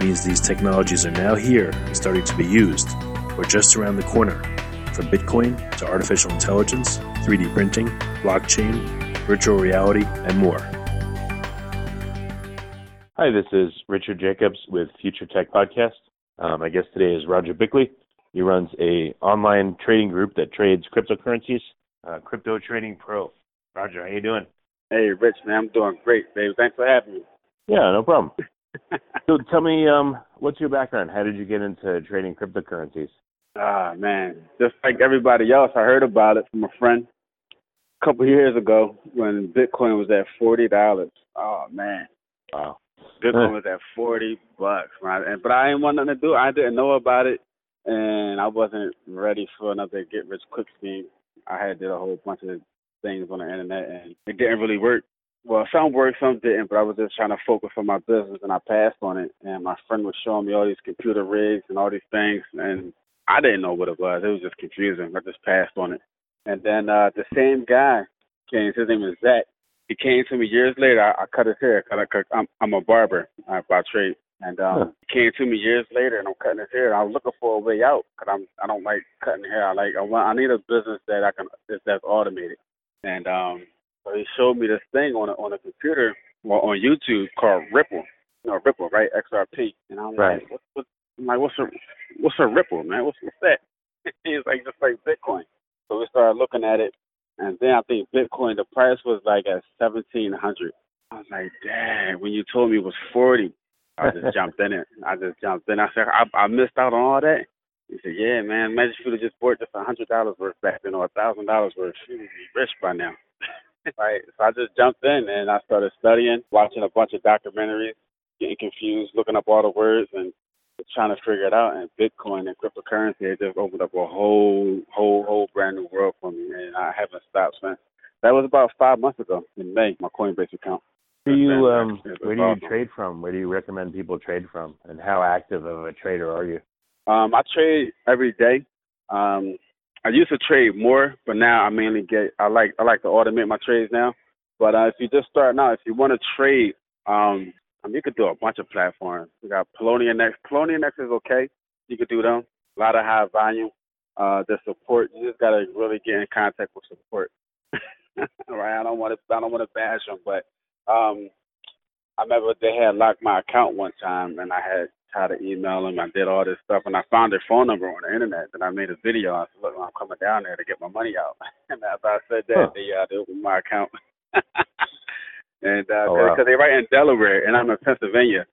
means these technologies are now here and starting to be used, or just around the corner, from Bitcoin to artificial intelligence, 3D printing, blockchain, virtual reality, and more. Hi, this is Richard Jacobs with Future Tech Podcast. Um, my guest today is Roger Bickley. He runs a online trading group that trades cryptocurrencies, uh, Crypto Trading Pro. Roger, how you doing? Hey, Rich, man, I'm doing great, baby. Thanks for having me. Yeah, no problem. So tell me, um, what's your background? How did you get into trading cryptocurrencies? Ah, man, just like everybody else, I heard about it from a friend a couple of years ago when Bitcoin was at forty dollars. Oh man, wow. Bitcoin was at forty bucks, right? And but I didn't want nothing to do. I didn't know about it, and I wasn't ready for another get rich quick scheme. I had did a whole bunch of things on the internet, and it didn't really work. Well, some worked, some didn't, but I was just trying to focus on my business, and I passed on it. And my friend was showing me all these computer rigs and all these things, and I didn't know what it was. It was just confusing. I just passed on it. And then uh the same guy came. His name is Zach he came to me years later. I, I cut his hair because I'm I'm a barber uh, by trade, and um, huh. he came to me years later, and I'm cutting his hair. And I was looking for a way out because I'm I don't like cutting hair. I like I want I need a business that I can that's automated, and um, Uh, so he showed me this thing on a, on a computer or on YouTube called Ripple, you know Ripple, right? XRP, and I'm right. like, what, what, I'm like, what's a what's a Ripple, man? What's what's that? He's like just like Bitcoin. So we started looking at it, and then I think Bitcoin, the price was like at seventeen hundred. I was like, dang, when you told me it was forty, I just jumped in it. I just jumped in. I said, I, I missed out on all that. He said, yeah, man, imagine if you'd just bought just a hundred dollars worth back then or a thousand dollars worth, you would be rich by now. Right. So I just jumped in and I started studying, watching a bunch of documentaries, getting confused, looking up all the words and trying to figure it out. And Bitcoin and cryptocurrency it just opened up a whole, whole, whole brand new world for me, and I haven't stopped since. That was about five months ago in May. My Coinbase account. Where do you um where do you trade from? Where do you recommend people trade from? And how active of a trader are you? Um, I trade every day. Um, I used to trade more, but now I mainly get. I like I like to automate my trades now. But uh, if you just start now, if you want to trade, um, I mean, you could do a bunch of platforms. You got Poloniex. Poloniex is okay. You could do them. A lot of high volume. Uh, the support. You just gotta really get in contact with support. right? I don't want to. I don't want to bash them, but um, I remember they had locked my account one time, and I had tried to email them. I did all this stuff, and I found their phone number on the internet. And I made a video. I said, "Look, I'm coming down there to get my money out." and after I said that, huh. they uh, they opened my account. and because uh, oh, wow. they right in Delaware and I'm in Pennsylvania,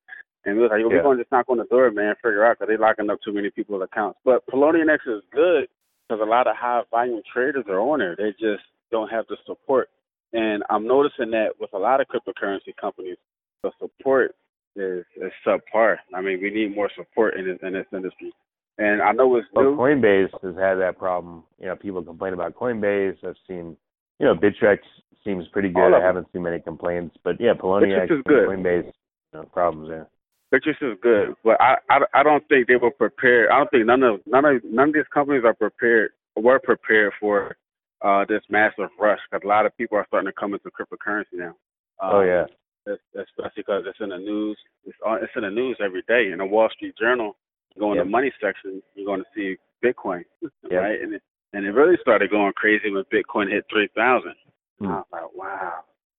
and we was like, yeah. we're going to just knock on the door, man, figure out because they're locking up too many people's accounts. But Poloniex is good because a lot of high volume traders are on there. They just don't have the support, and I'm noticing that with a lot of cryptocurrency companies, the support is is subpar. I mean, we need more support in this in this industry. And I know it's well, Coinbase has had that problem. You know, people complain about Coinbase. I've seen, you know, Bittrex seems pretty good. I haven't seen many complaints, but yeah, Poloniex is good. Coinbase, you know, problems there. Bittrex is good, but I, I I don't think they were prepared. I don't think none of none of none of these companies are prepared were prepared for uh this massive rush because a lot of people are starting to come into cryptocurrency now. Um, oh yeah. Especially because it's in the news. It's on, it's in the news every day. In the Wall Street Journal, you go in yep. the money section, you're going to see Bitcoin, yep. right? And it, and it really started going crazy when Bitcoin hit three thousand. Mm. I was like, wow,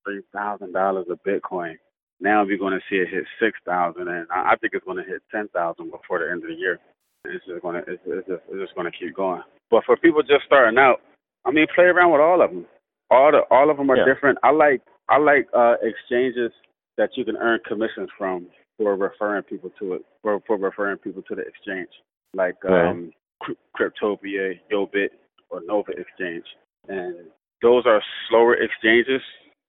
three thousand dollars of Bitcoin. Now we're going to see it hit six thousand, and I think it's going to hit ten thousand before the end of the year. It's just going to it's, it's just it's just going to keep going. But for people just starting out, I mean, play around with all of them. All the all of them are Yeah. different. I like I like uh exchanges that you can earn commissions from for referring people to it for for referring people to the exchange, like Right. um Cryp- Cryptopia, Yobit, or Nova Exchange, and those are slower exchanges.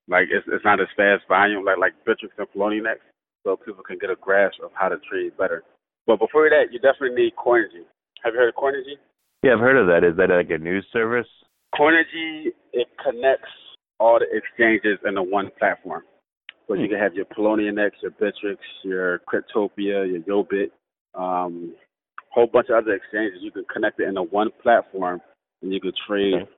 Like it's it's not as fast volume like like Bittrex and Poloniex, so people can get a grasp of how to trade better. But before that, you definitely need Coinigy. Have you heard of Coinigy? Yeah, I've heard of that. Is that like a news service? Coinigy it connects all the exchanges into one platform. So you can have your Poloniex, your Bittrex, your Cryptopia, your Yobit, um, whole bunch of other exchanges. You can connect it into one platform, and you can trade. Okay.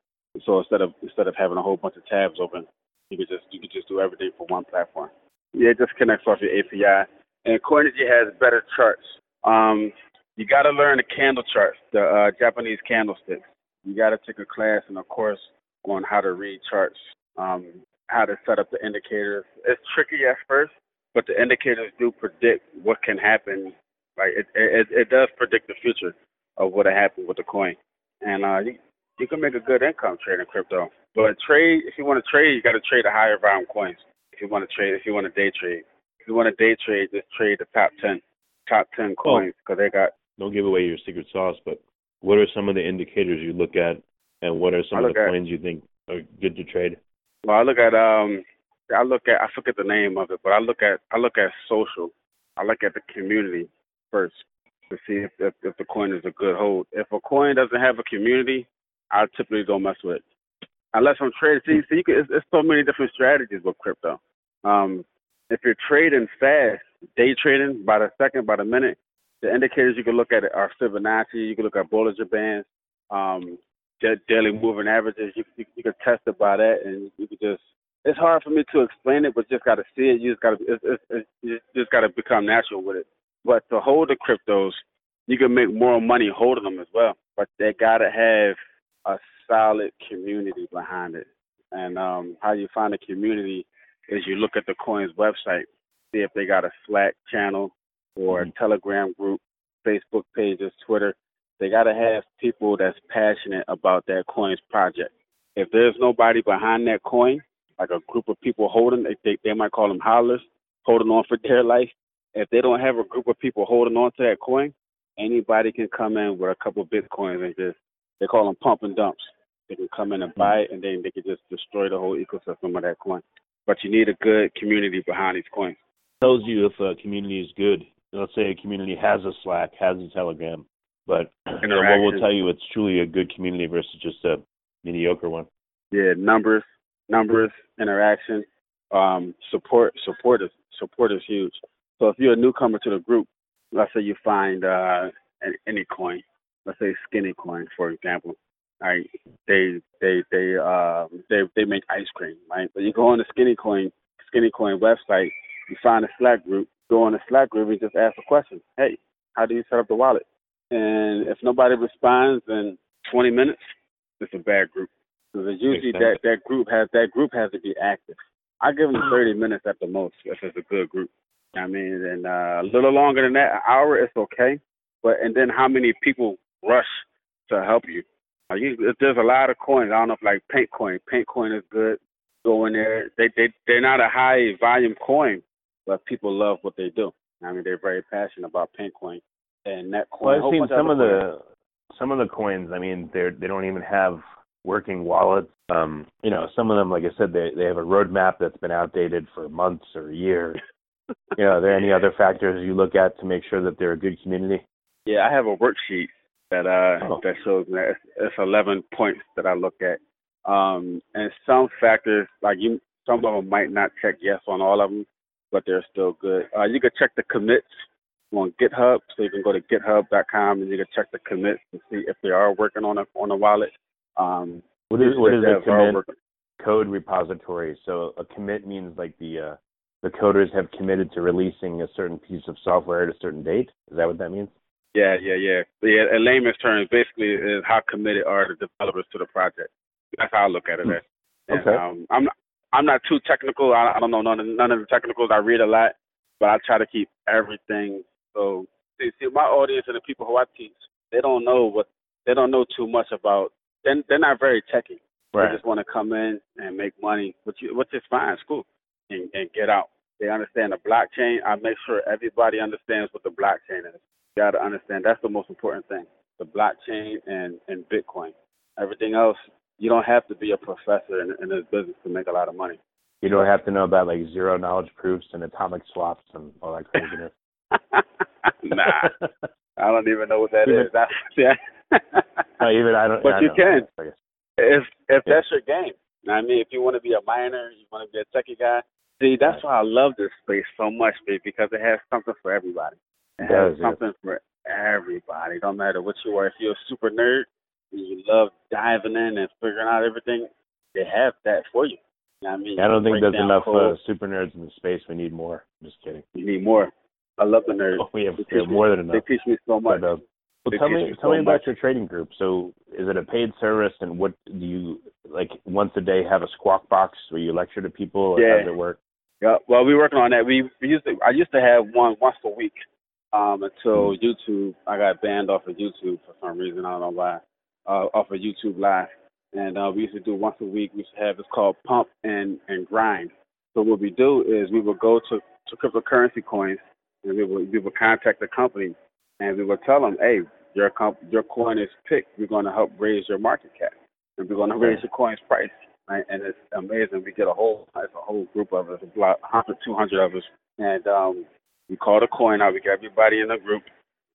So instead of instead of having a whole bunch of tabs open, you can just you could just do everything for one platform. Yeah, it just connects off your API. And Coinigy has better charts. Um, you got to learn the candle charts, the uh, Japanese candlesticks. You got to take a class and a course on how to read charts, um, how to set up the indicators. It's tricky at first, but the indicators do predict what can happen. Like it, it, it does predict the future of what'll happen with the coin, and uh, you, you can make a good income trading crypto. But trade, if you want to trade, you got to trade the higher volume coins. If you want to trade, if you want to day trade, if you want to day trade, just trade the top ten, top ten coins because they got Don't give away your secret sauce, but what are some of the indicators you look at, and what are some of the coins you think are good to trade? Well, I look at um, I look at I forget the name of it, but I look at I look at social. I look at the community first to see if if, if the coin is a good hold. If a coin doesn't have a community, I typically don't mess with it. Unless I'm trading, see, see, you can, it's, it's so many different strategies with crypto. Um, if you're trading fast, day trading by the second, by the minute, the indicators you can look at are Fibonacci. You can look at Bollinger Bands. Um, daily moving averages. You, you you can test it by that, and you can just. It's hard for me to explain it, but just got to see it. You just got to. It's, it's, it's, you just got to become natural with it. But to hold the cryptos, you can make more money holding them as well. But they got to have a solid community behind it. And um, how you find a community is you look at the coin's website, see if they got a Slack channel or a Telegram group, Facebook pages, Twitter they got to have people that's passionate about that coin's project. If there's nobody behind that coin, like a group of people holding, they, they, they might call them hodlers, holding on for dear life. If they don't have a group of people holding on to that coin, anybody can come in with a couple of bitcoins and just, they call them pump and dumps. They can come in and mm-hmm. buy it and then they can just destroy the whole ecosystem of that coin. But you need a good community behind these coins. tells you if a community is good. Let's say a community has a Slack, has a Telegram, but you know, what will tell you it's truly a good community versus just a mediocre one? yeah, numbers, numbers, interaction, um, support, support is support is huge. So if you're a newcomer to the group, let's say you find uh, an- any coin, let's say Skinny Coin, for example, right? They they they um they they make ice cream, right? But you go on the Skinny Coin Skinny Coin website, you find a Slack group, go on the Slack group and just ask a question. Hey, how do you set up the wallet? And if nobody responds in 20 minutes, it's a bad group. Because usually that that group has that group has to be active. I give them 30 minutes at the most if it's a good group. I mean, and uh, a little longer than that, an hour, it's okay. But and then how many people rush to help you? Uh, you there's a lot of coins. I don't know if like Paint Coin. Paint Coin is good. Go in there. They they they're not a high volume coin, but people love what they do. I mean, they're very passionate about Paint Coin and that coin. Well, I've seen some of coins. the some of the coins. I mean, they're they don't even have working wallets. Um, you know, some of them, like I said, they they have a roadmap that's been outdated for months or years. you know, are there any other factors you look at to make sure that they're a good community? Yeah, I have a worksheet that uh Oh. that shows me that it's, it's eleven points that I look at. Um and some factors like you some of them might not check yes on all of them, but they're still good. Uh you can check the commits on GitHub, so you can go to github.com and you can check the commits and see if they are working on a on a wallet. Um What is what is a commit code repository? So a commit means like the uh, the coders have committed to releasing a certain piece of software at a certain date. Is that what that means? Yeah, yeah, yeah. Yeah, in layman's terms, basically is how committed are the developers to the project. That's how I look at it. Hmm. And, Okay. um, I'm not, I'm not too technical. I, I don't know none of, none of the technicals. I read a lot, but I try to keep everything. So see, see, my audience and the people who I teach, they don't know what they don't know too much about. Then they're, they're not very techy. Right. They just want to come in and make money, which you, which is fine, it's cool, and, and get out. They understand the blockchain. I make sure everybody understands what the blockchain is. You got to understand that's the most important thing: the blockchain and and Bitcoin. Everything else, you don't have to be a professor in, in this business to make a lot of money. You don't have to know about like zero knowledge proofs and atomic swaps and all that craziness. nah, I don't even know what that even, is. That's, yeah. no, even I don't. But I you know. can. If if Yeah. that's your game. I mean, if you want to be a miner, you want to be a techie guy. See, that's why I love this space so much, babe, because it has something for everybody. It It has does, yeah. something for everybody. Don't matter what you are. If you're a super nerd and you love diving in and figuring out everything, they have that for you. You know what I mean, I don't think there's enough uh, super nerds in the space. We need more. I'm just kidding. You need more. I love the nerds. Oh, we have, we have more than enough. They teach me so much. But, uh, well, tell me, tell me about much. your trading group. So, is it a paid service, and what do you like once a day have a squawk box where you lecture to people? Or Yeah. How does it work? Yeah, well, we're working on that. We, we used to. I used to have one once a week, um, until Mm-hmm. YouTube. I got banned off of YouTube for some reason. I don't know why. Uh, off of YouTube Live, and uh, we used to do once a week. We used to have it's called Pump and and Grind. So what we do is we would go to to cryptocurrency coins, and we would we would contact the company, and we would tell them, hey, your comp- your coin is picked. We're going to help raise your market cap, and we're going to raise your coin's price right? And it's amazing. We get a whole, it's a whole group of us, about 100, 200 of us, and um, we call the coin out. We get everybody in the group,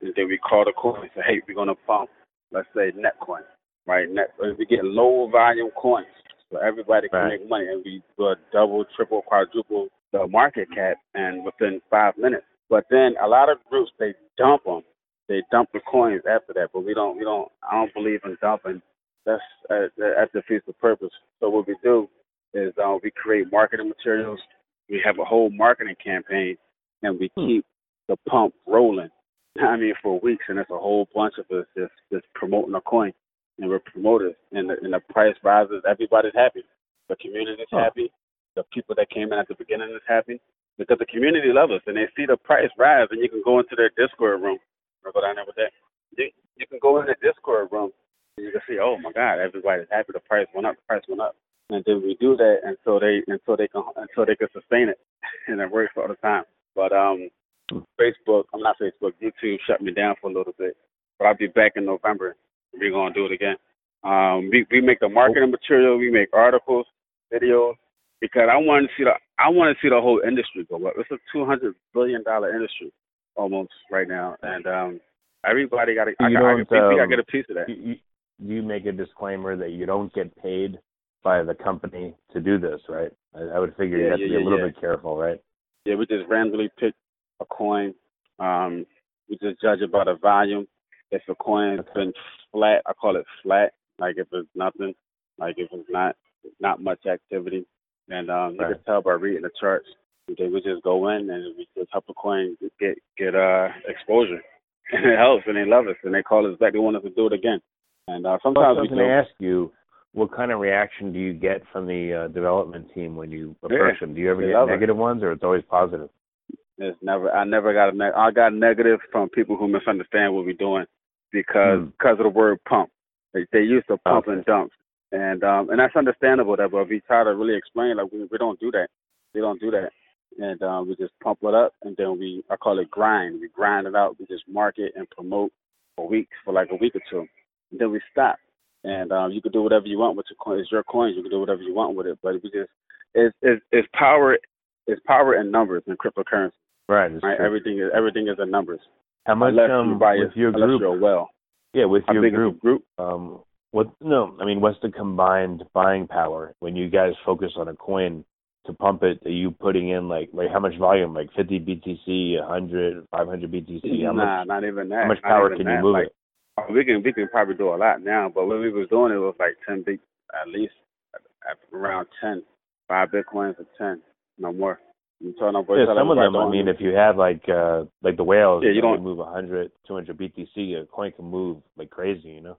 and then we call the coin and say, hey, we're gonna pump, let's say Netcoin, right? Net, we get low volume coins, so everybody can Right. make money, and we do a double, triple, quadruple the market cap, and within five minutes. But then a lot of groups they dump them. They dump the coins after that, but we don't. We don't. I don't believe in dumping that's uh, that defeats the purpose. So what we do is uh, we create marketing materials. We have a whole marketing campaign, and we Hmm. keep the pump rolling. I mean, for weeks, and it's a whole bunch of us just just promoting a coin, and we're promoters, and the, and the price rises. Everybody's happy. The community's Huh. happy. The people that came in at the beginning is happy because the community loves us, and they see the price rise, and you can go into their Discord room. Or go down there with that. You, you can go in the Discord room and you can see, oh my God, everybody's happy. The price went up. The price went up. And then we do that until they until they can until they can sustain it, and it works all the time. But um, Facebook, I'm not Facebook, YouTube shut me down for a little bit, but I'll be back in November. We're gonna do it again. Um, we we make the marketing material, we make articles, videos, because I want to see the I want to see the whole industry go up. It's a 200 billion dollar industry almost right now, and um, everybody got to. I, You I, I, I um, get a piece of that. You, you, you make a disclaimer that you don't get paid by the company to do this, right? I, I would figure you Yeah, have yeah, to be a little bit careful, right? Yeah, we just randomly pick a coin. Um, we just judge it by the volume. If a coin's Okay. been flat, I call it flat. Like if it's nothing, like if it's not not much activity, and um, you Right. can tell by reading the charts. Then we just go in and we just help the coin get get uh exposure, and it helps, and they love us, and they call us back. They want us to do it again, and uh, Plus, I sometimes was going to ask you, what kind of reaction do you get from the uh, development team when you approach them? Do you ever they get love it. negative ones, or it's always positive? It's never. I never got a. Ne- I got negative from people who misunderstand what we're doing because Hmm. because of the word pump. They they used to pump Okay. and dump, and um and that's understandable. That, but we try to really explain like we we don't do that. We don't do that, and um we just pump it up, and then we I call it grind. We grind it out. We just market and promote for weeks for like a week or two, and then we stop. And um you can do whatever you want with your coin. It's your coins. You can do whatever you want with it. But we just it's it's, it's power. It's power in numbers in cryptocurrency Right. Right? true. Everything is everything is in numbers. How much unless um you buy with it, your group? well. Yeah, with your group. group? Um, what? No, I mean, what's the combined buying power when you guys focus on a coin to pump it? Are you putting in like like how much volume? Like 50 BTC, 100, 500 BTC? How nah, much? not even that. How much power can that. you move like, it? oh, We can we can probably do a lot now, but when we was doing it, it was like ten big, at least around ten, five bitcoins or ten, no more. You tell them, Yeah, some of them. I mean, if you have like uh like the whales, Yeah, you don't- move 100, 200 BTC. A coin can move like crazy, you know.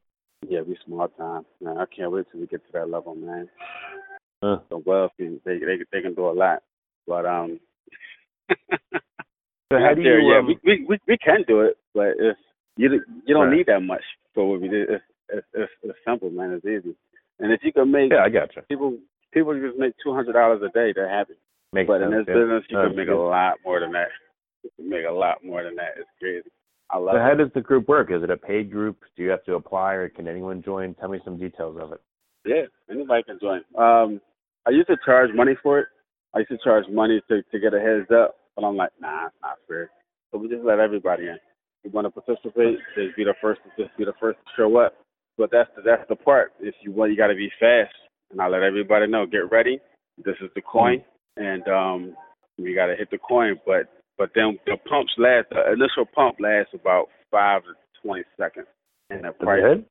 Yeah, we small time. Man, I can't wait till we get to that level, man. Huh. the wealthy. They they they can do a lot, but um. So how do there, you? yeah, um, we, we we we can do it, but it's you you don't Right. need that much for what we do. It's, it's it's it's simple, man. It's easy, and if you can make yeah, I gotcha. people people just make two hundred dollars a day, they're happy. Makes But in this business, you No, can make it's a lot more than that. You can make a lot more than that. It's crazy. I love So how it. does the group work? Is it a paid group? Do you have to apply, or can anyone join? Tell me some details of it. Yeah, anybody can join. Um, I used to charge money for it. I used to charge money to to get a heads up, but I'm like, nah, it's not fair. So we just let everybody in. If you want to participate, just be the first. to Just be the first to show up. But that's the that's the part. If you want, you got to be fast. And I let everybody know. Get ready. This is the coin, and um, we got to hit the coin. But but then the pumps last. The initial pump lasts about five to twenty seconds, and the price it?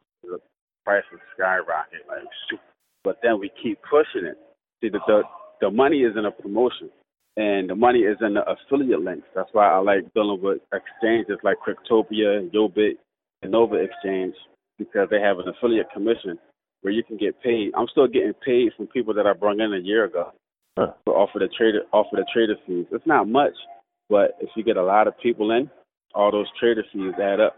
price would skyrocket like shoot. But then we keep pushing it. See the the, the money is in a promotion and the money is in the affiliate links. That's why I like dealing with exchanges like Cryptopia, Yobit, and Nova Exchange because they have an affiliate commission where you can get paid. I'm still getting paid from people that I brought in a year ago Huh. for offer the trader offer the trader fees. It's not much, but if you get a lot of people in, all those trader fees add up.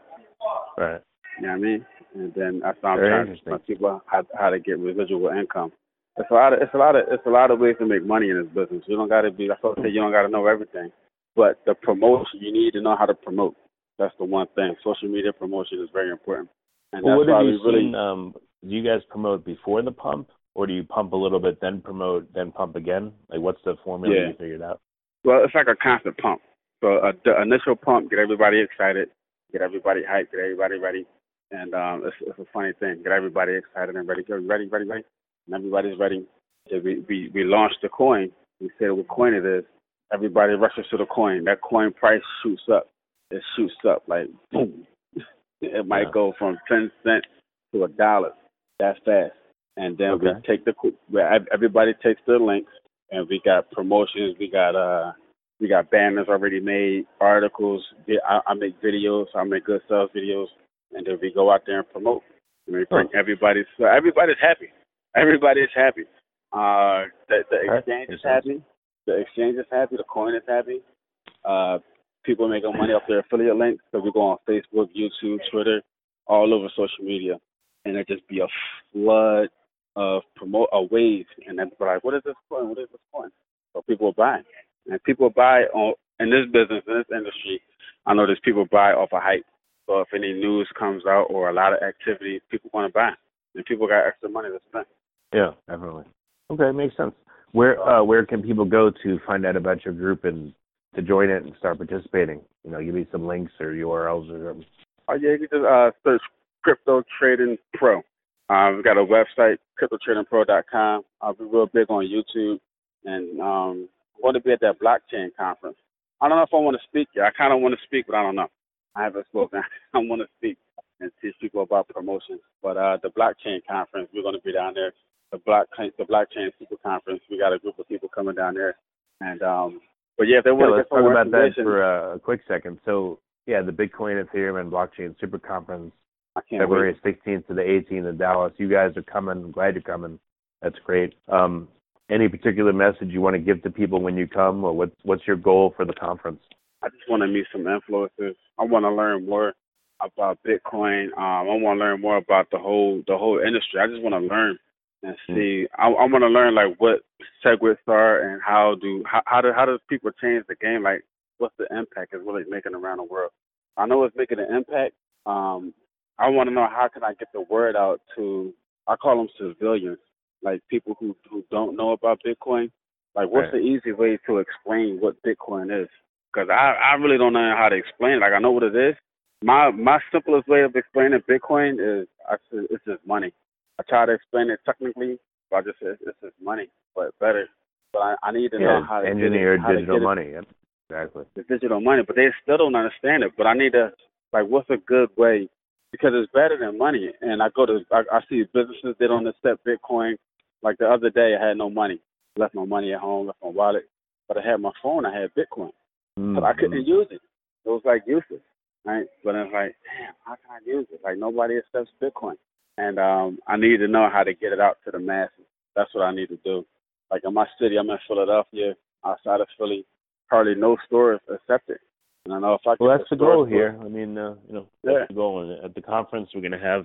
Right. You know what I mean? And then that's I'm Very trying to teach people how how to get residual income. It's a lot of it's a lot of it's a lot of ways to make money in this business. You don't gotta be that's what I say, you don't gotta know everything. But the promotion you need to know how to promote. That's the one thing. Social media promotion is very important. And Well, that's what have you really seen? Um, do you guys promote before the pump, or do you pump a little bit, then promote, then pump again? Like, what's the formula Yeah. you figured out? Well, it's like a constant pump. So uh, the initial pump, get everybody excited, get everybody hyped, get everybody ready. And um, it's, it's a funny thing. Get everybody excited and ready. Get ready, ready, ready. And everybody's ready. So we, we, we launched the coin. We said what coin it is. Everybody rushes to the coin. That coin price shoots up. It shoots up like boom. It might Yeah. go from 10 cents to a dollar. That fast. And then we take the, everybody takes their links and we got promotions. We got, uh, we got banners already made, articles. I, I make videos. I make good sales videos, and then we go out there and promote. And we bring everybody. So everybody's happy. Everybody's happy. Uh, the, the exchange is happy. The exchange is happy. The coin is happy. Uh, people making money off their affiliate links. So we go on Facebook, YouTube, Twitter, all over social media, and it just be a flood of promote a wave. And then people are like, what is this coin? What is this coin? So people are buying, and people buy on in this business, in this industry. I know there's people buy off of hype. So if any news comes out or a lot of activity, people want to buy, and people got extra money to spend. Yeah, definitely. Okay, makes sense. Where uh, where can people go to find out about your group and to join it and start participating? You know, give me some links or URLs or something. Oh yeah, you can just uh, search Crypto Trading Pro. Uh, we've got a website, CryptoTradingPro.com. I'll be real big on YouTube, and um, I'm going to be at that blockchain conference. I don't know if I want to speak yet. I kind of want to speak, but I don't know. I haven't spoken. I want to speak and teach people about promotions. But uh, the blockchain conference, we're going to be down there. The blockchain, the blockchain super conference. We got a group of people coming down there, and um, but yeah, if they Yeah, want to let's talk about that for a, a quick second. So, yeah, the Bitcoin, Ethereum, and Blockchain Super Conference, February wait. 16th to the 18th in Dallas. You guys are coming. I'm glad you're coming. That's great. Um, any particular message you want to give to people when you come, or what's what's your goal for the conference? I just want to meet some influencers. I want to learn more about Bitcoin. Um, I want to learn more about the whole the whole industry. I just want to learn and see. I, I want to learn like what segments are and how do how how do how does people change the game? Like what's the impact it's really making around the world? I know it's making an impact. Um, I want to know how can I get the word out to I call them civilians, like people who who don't know about Bitcoin. Like what's Right. the easy way to explain what Bitcoin is? because I I really don't know how to explain. it. Like I know what it is. My my simplest way of explaining Bitcoin is I said it's just money. I try to explain it technically, but I just said it's just money, but better. But I, I need to know how to engineered get it, how digital money. Yep, exactly. Digital money, but they still don't understand it. But I need to like, what's a good way? Because it's better than money. And I go to I, I see businesses that don't accept Bitcoin. Like the other day, I had no money, left my money at home, left my wallet, but I had my phone. I had Bitcoin but I couldn't use it. It was like useless, right? But it's like, damn, how can I use it? Like nobody accepts Bitcoin, and um, I need to know how to get it out to the masses. That's what I need to do. like in my city, I'm in Philadelphia. Outside of Philly, hardly no stores accept it. And I know if I well, that's the goal here. I mean, uh, you know, that's the goal. And at the conference, we're going to have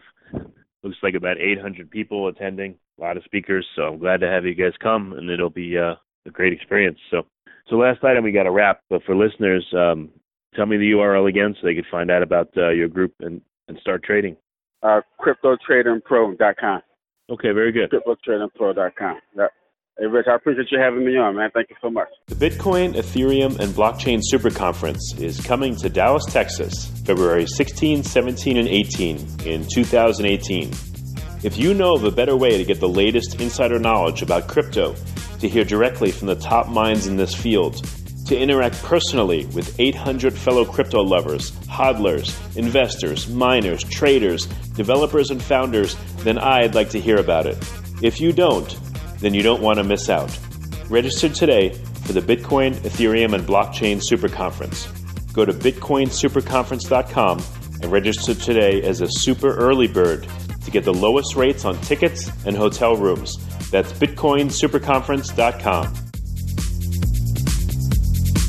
looks like about 800 people attending, a lot of speakers. So I'm glad to have you guys come, and it'll be uh, a great experience. So, so last item we got to wrap, but for listeners, um, tell me the URL again so they could find out about uh, your group and and start trading. Uh, CryptoTradingPro.com. Okay, very good. CryptoTradingPro.com. Yep. Hey, Rich, I appreciate you having me on, man. Thank you so much. The Bitcoin, Ethereum, and Blockchain Super Conference is coming to Dallas, Texas, February 16, 17, and 18 in 2018. If you know of a better way to get the latest insider knowledge about crypto, to hear directly from the top minds in this field, to interact personally with 800 fellow crypto lovers, hodlers, investors, miners, traders, developers, and founders, then I'd like to hear about it. If you don't, then you don't want to miss out. Register today for the Bitcoin, Ethereum, and Blockchain Super Conference. Go to bitcoinsuperconference.com and register today as a super early bird to get the lowest rates on tickets and hotel rooms. That's bitcoinsuperconference.com.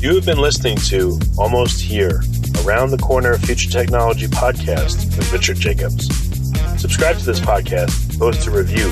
You have been listening to Almost Here, Around the Corner Future Technology podcast with Richard Jacobs. Subscribe to this podcast, post a review,